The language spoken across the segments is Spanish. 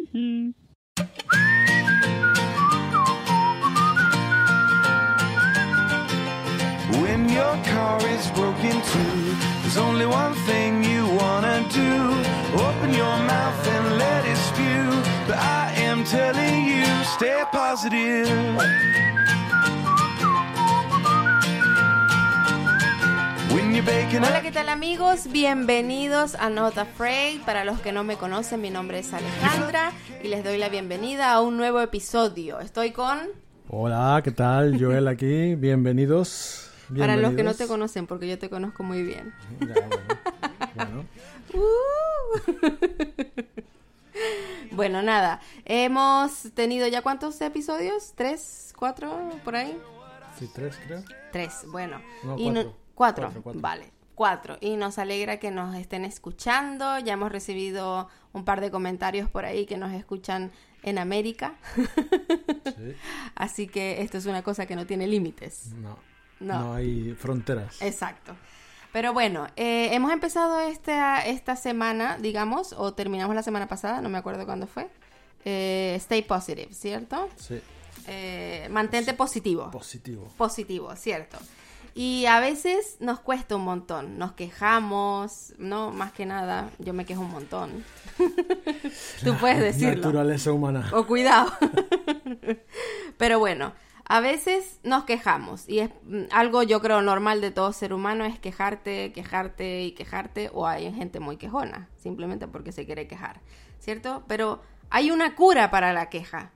When your car is broken too, there's only one thing you wanna do. Open your mouth and let it spew. But I am telling you, stay positive. Hola, ¿qué tal amigos? Bienvenidos a Not Afraid. Para los que no me conocen, mi nombre es Alejandra y les doy la bienvenida a un nuevo episodio. Estoy con... Hola, ¿qué tal? Joel aquí, bienvenidos. Para los que no bienvenidos. te conocen, porque yo te conozco muy bien. Ya, bueno, bueno. Uh. bueno, nada. Hemos tenido ya cuántos episodios? ¿Tres? ¿Cuatro? ¿Por ahí? Sí, tres creo. Tres, bueno. No, Y cuatro. Cuatro. Cuatro, cuatro. Vale, cuatro. Y nos alegra que nos estén escuchando. Ya hemos recibido un par de comentarios por ahí que nos escuchan en América. Sí. Así que esto es una cosa que no tiene límites. No, No. no hay fronteras. Exacto. Pero bueno, eh, hemos empezado esta, esta semana, digamos, o terminamos la semana pasada, no me acuerdo cuándo fue. Eh, stay positive, ¿cierto? Sí, Eh, mantente positivo. positivo. positivo, cierto. Y a veces nos cuesta un montón, nos quejamos, ¿no? Más que nada, yo me quejo un montón. Tú puedes decirlo. Naturaleza humana. O cuidado. Pero bueno, a veces nos quejamos y es mm, algo yo creo normal de todo ser humano es quejarte, quejarte y quejarte o hay gente muy quejona, simplemente porque se quiere quejar, ¿cierto? Pero hay una cura para la queja,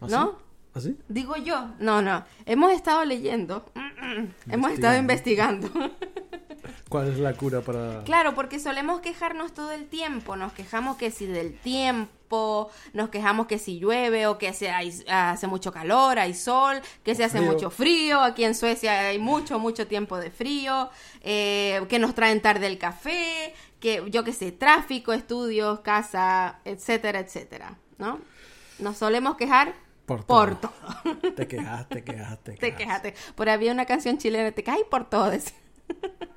¿Así? ¿no? ¿Así? Digo yo, no, no, hemos estado leyendo, hemos estado investigando. ¿Cuál es la cura para...? Claro, porque solemos quejarnos todo el tiempo. Nos quejamos que si del tiempo, nos quejamos que si llueve o que se hay- hace mucho calor, hay sol, que se hace frío. mucho frío. Aquí en Suecia hay mucho, mucho tiempo de frío, eh, que nos traen tarde el café, que yo qué sé, tráfico, estudios, casa, etcétera, etcétera, ¿no? Nos solemos quejar Por por todo. todo. Te quejas, te quejas, te Te quejas. quejaste. Por había una canción chilena, te caes por todo.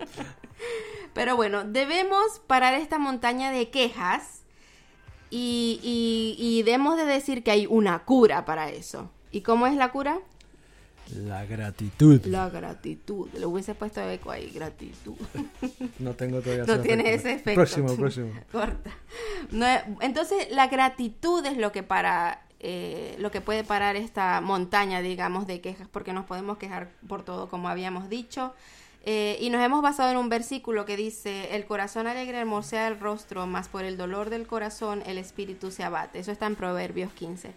Pero bueno, debemos parar esta montaña de quejas y, y, y debemos de decir que hay una cura para eso. ¿Y cómo es la cura? La gratitud. La gratitud. Le hubiese puesto eco ahí, gratitud. No tengo todavía No ese tiene efecto. ese efecto. Próximo, próximo. Corta. No, entonces, la gratitud es lo que para eh, lo que puede parar esta montaña, digamos, de quejas, porque nos podemos quejar por todo, como habíamos dicho. Eh, y nos hemos basado en un versículo que dice, el corazón alegre hermosea el rostro, mas por el dolor del corazón el espíritu se abate. Eso está en Proverbios 15.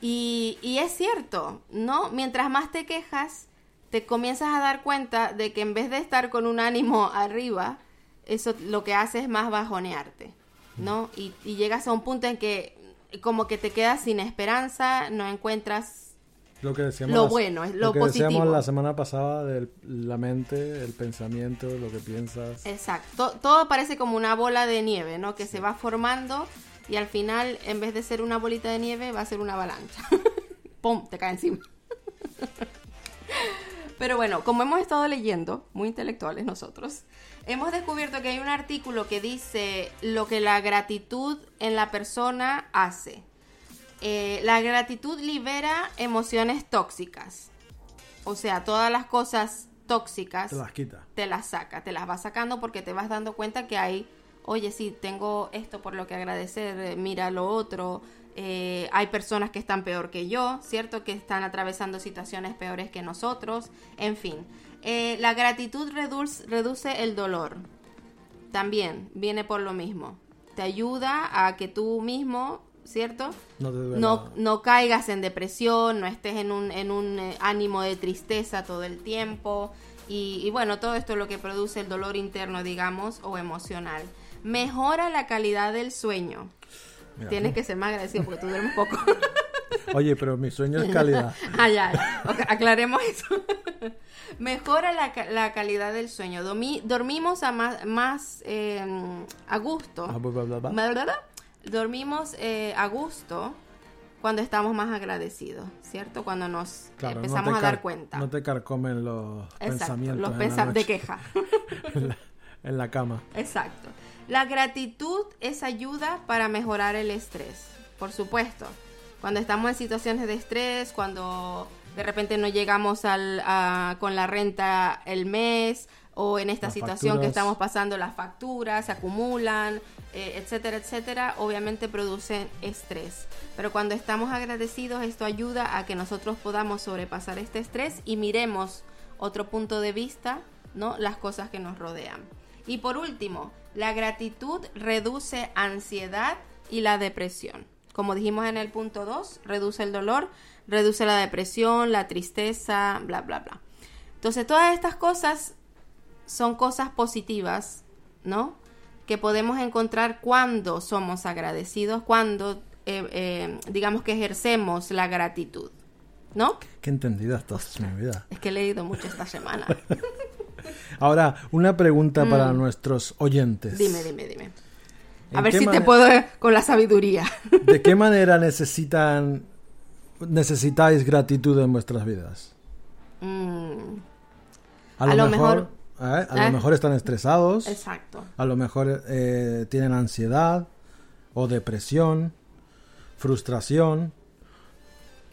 Y, y es cierto, ¿no? Mientras más te quejas, te comienzas a dar cuenta de que en vez de estar con un ánimo arriba, eso lo que hace es más bajonearte, ¿no? Y, y llegas a un punto en que como que te quedas sin esperanza, no encuentras Lo que decíamos, Lo la- bueno, es lo que decíamos positivo. la semana pasada de la mente, el pensamiento, lo que piensas. Exacto. To- Todo parece como una bola de nieve, ¿no? Que se va formando y al final, en vez de ser una bolita de nieve, va a ser una avalancha. ¡Pum! Te cae encima. Pero bueno, como hemos estado leyendo, muy intelectuales nosotros, hemos descubierto que hay un artículo que dice lo que la gratitud en la persona hace. Eh, la gratitud libera emociones tóxicas. O sea, todas las cosas tóxicas Te las quita. te las saca, te las vas sacando porque te vas dando cuenta que hay oye, sí, tengo esto por lo que agradecer, eh, mira lo otro. eh, hay personas que están peor que yo, ¿cierto? Que están atravesando situaciones peores que nosotros. En fin, Eh, la gratitud reduce, reduce el dolor. También viene por lo mismo. Te ayuda a que tú mismo, ¿cierto? No no, no caigas en depresión, no estés en un, en un eh, ánimo de tristeza todo el tiempo. Y, y bueno, todo esto es lo que produce el dolor interno, digamos, o emocional. Mejora la calidad del sueño. Mira, Tienes que ser más agradecido porque tú duermes poco. Oye, pero mi sueño es calidad. ah, ya, aclaremos eso. Mejora la, la calidad del sueño. Dormi- dormimos a más, más eh, a gusto. Ah. Dormimos eh, a gusto cuando estamos más agradecidos, ¿cierto? Cuando nos Claro, empezamos a dar cuenta. No te carcomen los Exacto, pensamientos los en la pensa- de queja. en, la, en la cama. Exacto. La gratitud es ayuda para mejorar el estrés, por supuesto. Cuando estamos en situaciones de estrés, cuando de repente no llegamos al, a- con la renta el mes, o en esta Las situación que estamos pasando, las facturas se acumulan, eh, etcétera, etcétera, obviamente producen estrés. Pero cuando estamos agradecidos, esto ayuda a que nosotros podamos sobrepasar este estrés y miremos otro punto de vista, ¿no? Las cosas que nos rodean. Y por último, la gratitud reduce ansiedad y la depresión. Como dijimos en el punto 2, reduce el dolor, reduce la depresión, la tristeza, bla, bla, bla. Entonces, todas estas cosas son cosas positivas, ¿no? Que podemos encontrar cuando somos agradecidos, cuando, eh, eh, digamos que ejercemos la gratitud, ¿no? Qué entendida estás, mi vida. Es que he leído mucho esta semana. Ahora, una pregunta para nuestros oyentes. Mm. Dime, dime, dime. A ¿En ver si te puedo eh, con la sabiduría. ¿De qué manera necesitan necesitáis gratitud en vuestras vidas? Mm, A lo, A lo mejor, mejor- ¿eh? a lo ¿eh? mejor están estresados, exacto. a lo mejor eh, tienen ansiedad o depresión, frustración,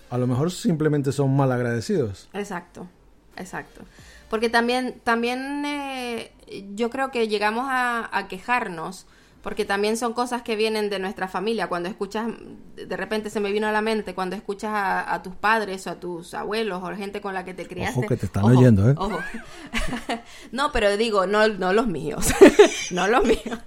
a lo mejor simplemente son mal agradecidos. Exacto, exacto. Porque también, también eh, yo creo que llegamos a, a quejarnos, porque también son cosas que vienen de nuestra familia. Cuando escuchas, de repente se me vino a la mente, cuando escuchas a, a tus padres o a tus abuelos o gente con la que te criaste. Ojo que te están oyendo, ¿eh? ojo. no, pero digo, no, no los míos, no los míos.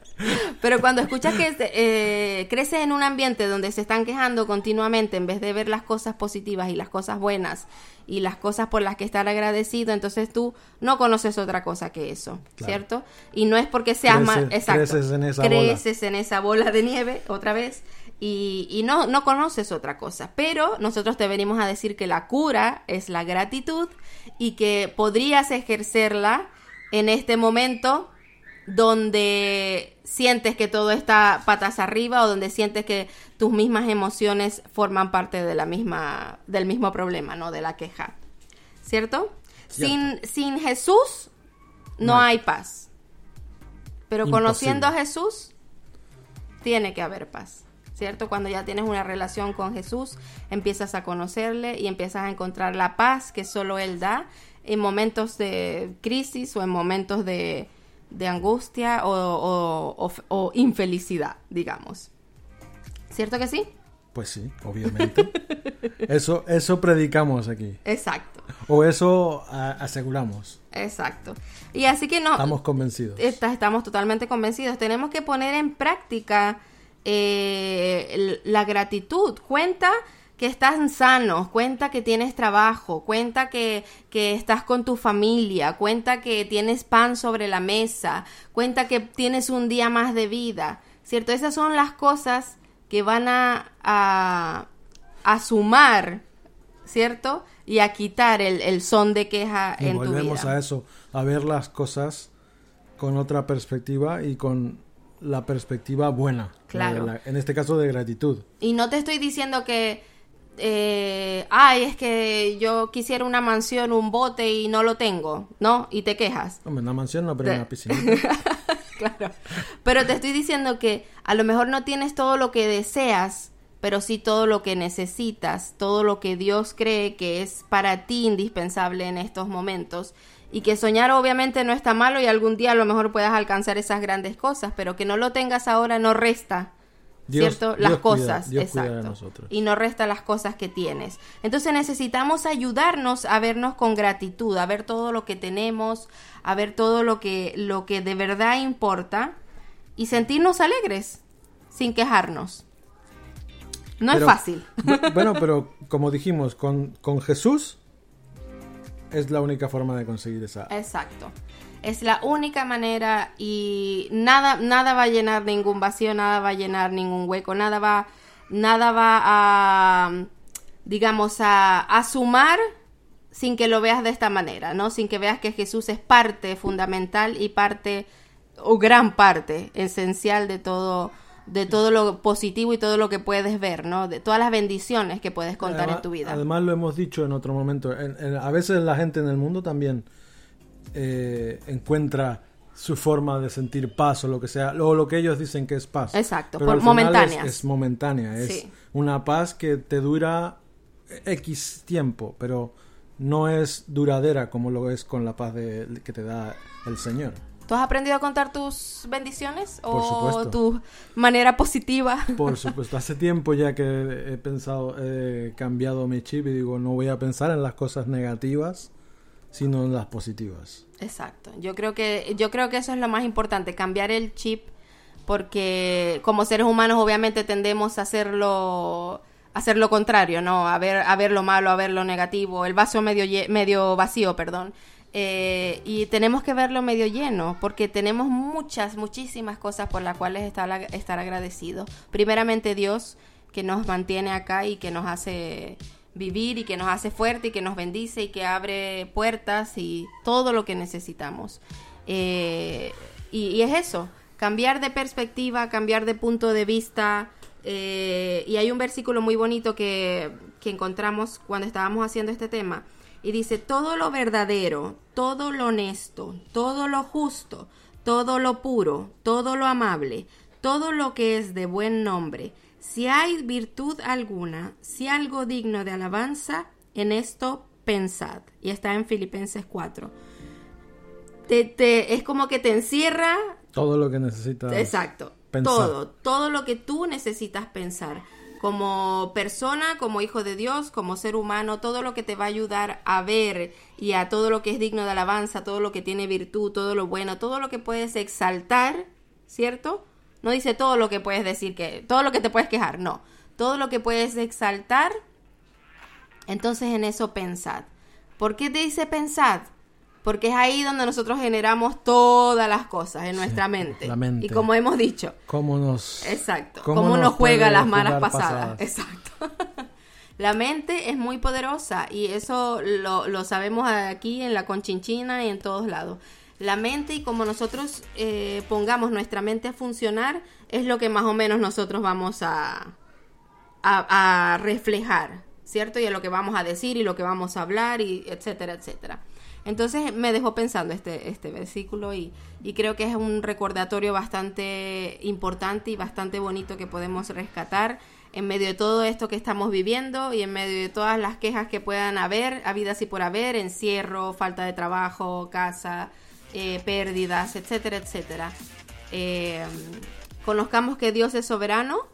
Pero cuando escuchas que eh, creces en un ambiente donde se están quejando continuamente en vez de ver las cosas positivas y las cosas buenas y las cosas por las que estar agradecido, entonces tú no conoces otra cosa que eso, Claro. ¿cierto? Y no es porque seas mal, exacto, creces en esa bola. En esa bola de nieve otra vez y, y no, no conoces otra cosa. Pero nosotros te venimos a decir que la cura es la gratitud y que podrías ejercerla en este momento donde sientes que todo está patas arriba o donde sientes que tus mismas emociones forman parte de la misma del mismo problema, ¿no? De la queja. ¿Cierto? Sin, sin Jesús no No. hay paz. Pero Imposible. conociendo a Jesús tiene que haber paz. ¿Cierto? Cuando ya tienes una relación con Jesús, empiezas a conocerle y empiezas a encontrar la paz que solo Él da en momentos de crisis o en momentos de, de angustia o, o- o- o infelicidad, digamos. ¿Cierto que sí? Pues sí, obviamente. eso, eso predicamos aquí. Exacto, O eso a- aseguramos. exacto. Y así que no, Estamos convencidos. Esta- estamos totalmente convencidos. Tenemos que poner en práctica eh, la gratitud. Cuenta que estás sano, cuenta que tienes trabajo, cuenta que, que estás con tu familia, cuenta que tienes pan sobre la mesa, cuenta que tienes un día más de vida, ¿cierto? Esas son las cosas que van a, a, a sumar, ¿cierto? Y a quitar el, el son de queja Y en tu volvemos vida. a eso, a ver las cosas con otra perspectiva y con la perspectiva buena. la Claro. la- en este caso de gratitud. Y no te estoy diciendo que, eh, ay, es que yo quisiera una mansión, un bote y no lo tengo, ¿no? Y te quejas. Hombre, una mansión no, pero De- una piscina. claro. Pero te estoy diciendo que a lo mejor no tienes todo lo que deseas, pero sí todo lo que necesitas, todo lo que Dios cree que es para ti indispensable en estos momentos. y que soñar obviamente no está malo y algún día a lo mejor puedas alcanzar esas grandes cosas, pero que no lo tengas ahora no resta Dios- ¿cierto? Dios las cosas, cuida exacto. nosotros. Y no resta las cosas que tienes. Entonces necesitamos ayudarnos a vernos con gratitud, a ver todo lo que tenemos, a ver todo lo que, lo que de verdad importa y sentirnos alegres sin quejarnos. No Pero- es fácil. Bu- Bueno, pero como dijimos, con, con Jesús es la única forma de conseguir esa. Exacto. Es la única manera y nada, nada va a llenar ningún vacío, nada va a llenar ningún hueco, nada va, nada va a, digamos, a, a sumar sin que lo veas de esta manera, ¿no? Sin que veas que Jesús es parte fundamental y parte, o gran parte, esencial de todo, de todo lo positivo y todo lo que puedes ver, ¿no? De todas las bendiciones que puedes contar Además- en tu vida. Además lo hemos dicho en otro momento. en- en- a veces la gente en el mundo también eh, encuentra su forma de sentir paz o lo que sea, o lo que ellos dicen que es paz. Exacto, Pero por- momentáneas. Es, es momentánea, es Sí. una paz que te dura X tiempo, pero no es duradera como lo es con la paz de- que te da el Señor. ¿Tú has aprendido a contar tus bendiciones Por o supuesto. tu manera positiva? Por supuesto, hace tiempo ya que he pensado, he cambiado mi chip y digo, no voy a pensar en las cosas negativas, sino en las positivas. Exacto. Yo creo que yo creo que eso es lo más importante, cambiar el chip porque como seres humanos obviamente tendemos a hacerlo a hacer lo contrario, ¿no? A ver a ver lo malo, a ver lo negativo, el vaso medio medio vacío, perdón. Eh, y tenemos que verlo medio lleno porque tenemos muchas, muchísimas cosas por las cuales estar, estar agradecidos. Primeramente Dios, que nos mantiene acá y que nos hace vivir y que nos hace fuerte y que nos bendice y que abre puertas y todo lo que necesitamos. Eh, y, y es eso, cambiar de perspectiva, cambiar de punto de vista. eh, y hay un versículo muy bonito que, que encontramos cuando estábamos haciendo este tema. Y dice, todo lo verdadero, todo lo honesto, todo lo justo, todo lo puro, todo lo amable, todo lo que es de buen nombre, si hay virtud alguna, si algo digno de alabanza, en esto pensad. Y está en Filipenses 4. Te, te- es como que te encierra Todo lo que necesitas. Exacto. pensar. Todo, todo lo que tú necesitas pensar. Como persona, como hijo de Dios, como ser humano, todo lo que te va a ayudar a ver y a todo lo que es digno de alabanza, todo lo que tiene virtud, todo lo bueno, todo lo que puedes exaltar, ¿cierto? No dice todo lo que puedes decir que, todo lo que te puedes quejar, no. Todo lo que puedes exaltar, entonces en eso pensad. ¿Por qué te dice pensad? Porque es ahí donde nosotros generamos todas las cosas en nuestra mente. la mente. Y como hemos dicho, ¿Cómo nos... exacto, cómo cómo, nos juega las malas pasadas. Exacto. la mente es muy poderosa y eso lo, lo sabemos aquí en la conchinchina y en todos lados. La mente y como nosotros eh, pongamos nuestra mente a funcionar es lo que más o menos nosotros vamos a, a, a reflejar, ¿cierto? Y a lo que vamos a decir y lo que vamos a hablar y etcétera, etcétera. Entonces me dejó pensando este, este versículo y, y creo que es un recordatorio bastante importante y bastante bonito que podemos rescatar en medio de todo esto que estamos viviendo y en medio de todas las quejas que puedan haber, habidas y por haber, encierro, falta de trabajo, casa, eh, pérdidas, etcétera, etcétera. Eh, conozcamos que Dios es soberano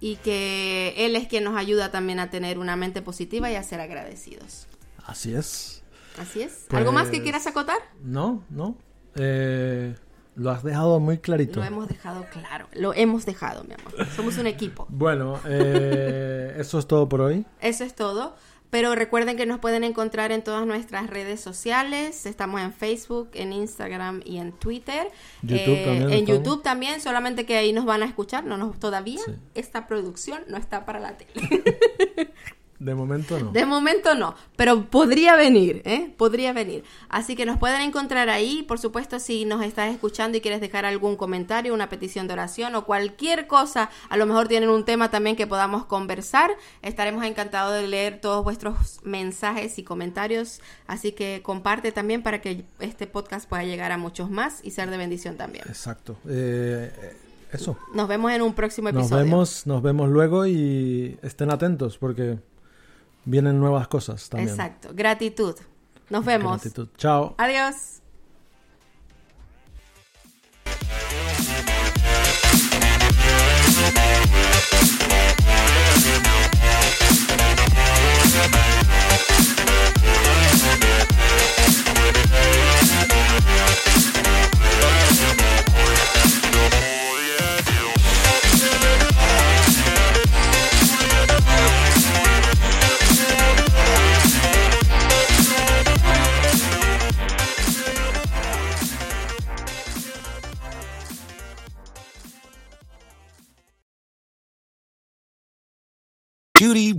y que Él es quien nos ayuda también a tener una mente positiva y a ser agradecidos. Así es. Así es. ¿Algo más que Pues- quieras acotar? No, no. Eh, lo has dejado muy clarito. Lo hemos dejado claro. Lo hemos dejado, mi amor. Somos un equipo. Bueno, eh, eso es todo por hoy. Eso es todo. Pero recuerden que nos pueden encontrar en todas nuestras redes sociales. Estamos en Facebook, en Instagram y en Twitter. YouTube Eh, también En estamos. YouTube también, solamente que ahí nos van a escuchar. No nos, todavía Sí. esta producción no está para la tele. De momento no. De momento no, pero podría venir, ¿eh? Podría venir. Así que nos pueden encontrar ahí. Por supuesto, si nos estás escuchando y quieres dejar algún comentario, una petición de oración o cualquier cosa, a lo mejor tienen un tema también que podamos conversar. Estaremos encantados de leer todos vuestros mensajes y comentarios. Así que comparte también para que este podcast pueda llegar a muchos más y ser de bendición también. Exacto. Eh, eso. Nos vemos en un próximo Nos episodio. vemos, nos vemos luego y estén atentos porque vienen nuevas cosas también. Exacto. Gratitud. Nos vemos. Gratitud. Chao. Adiós.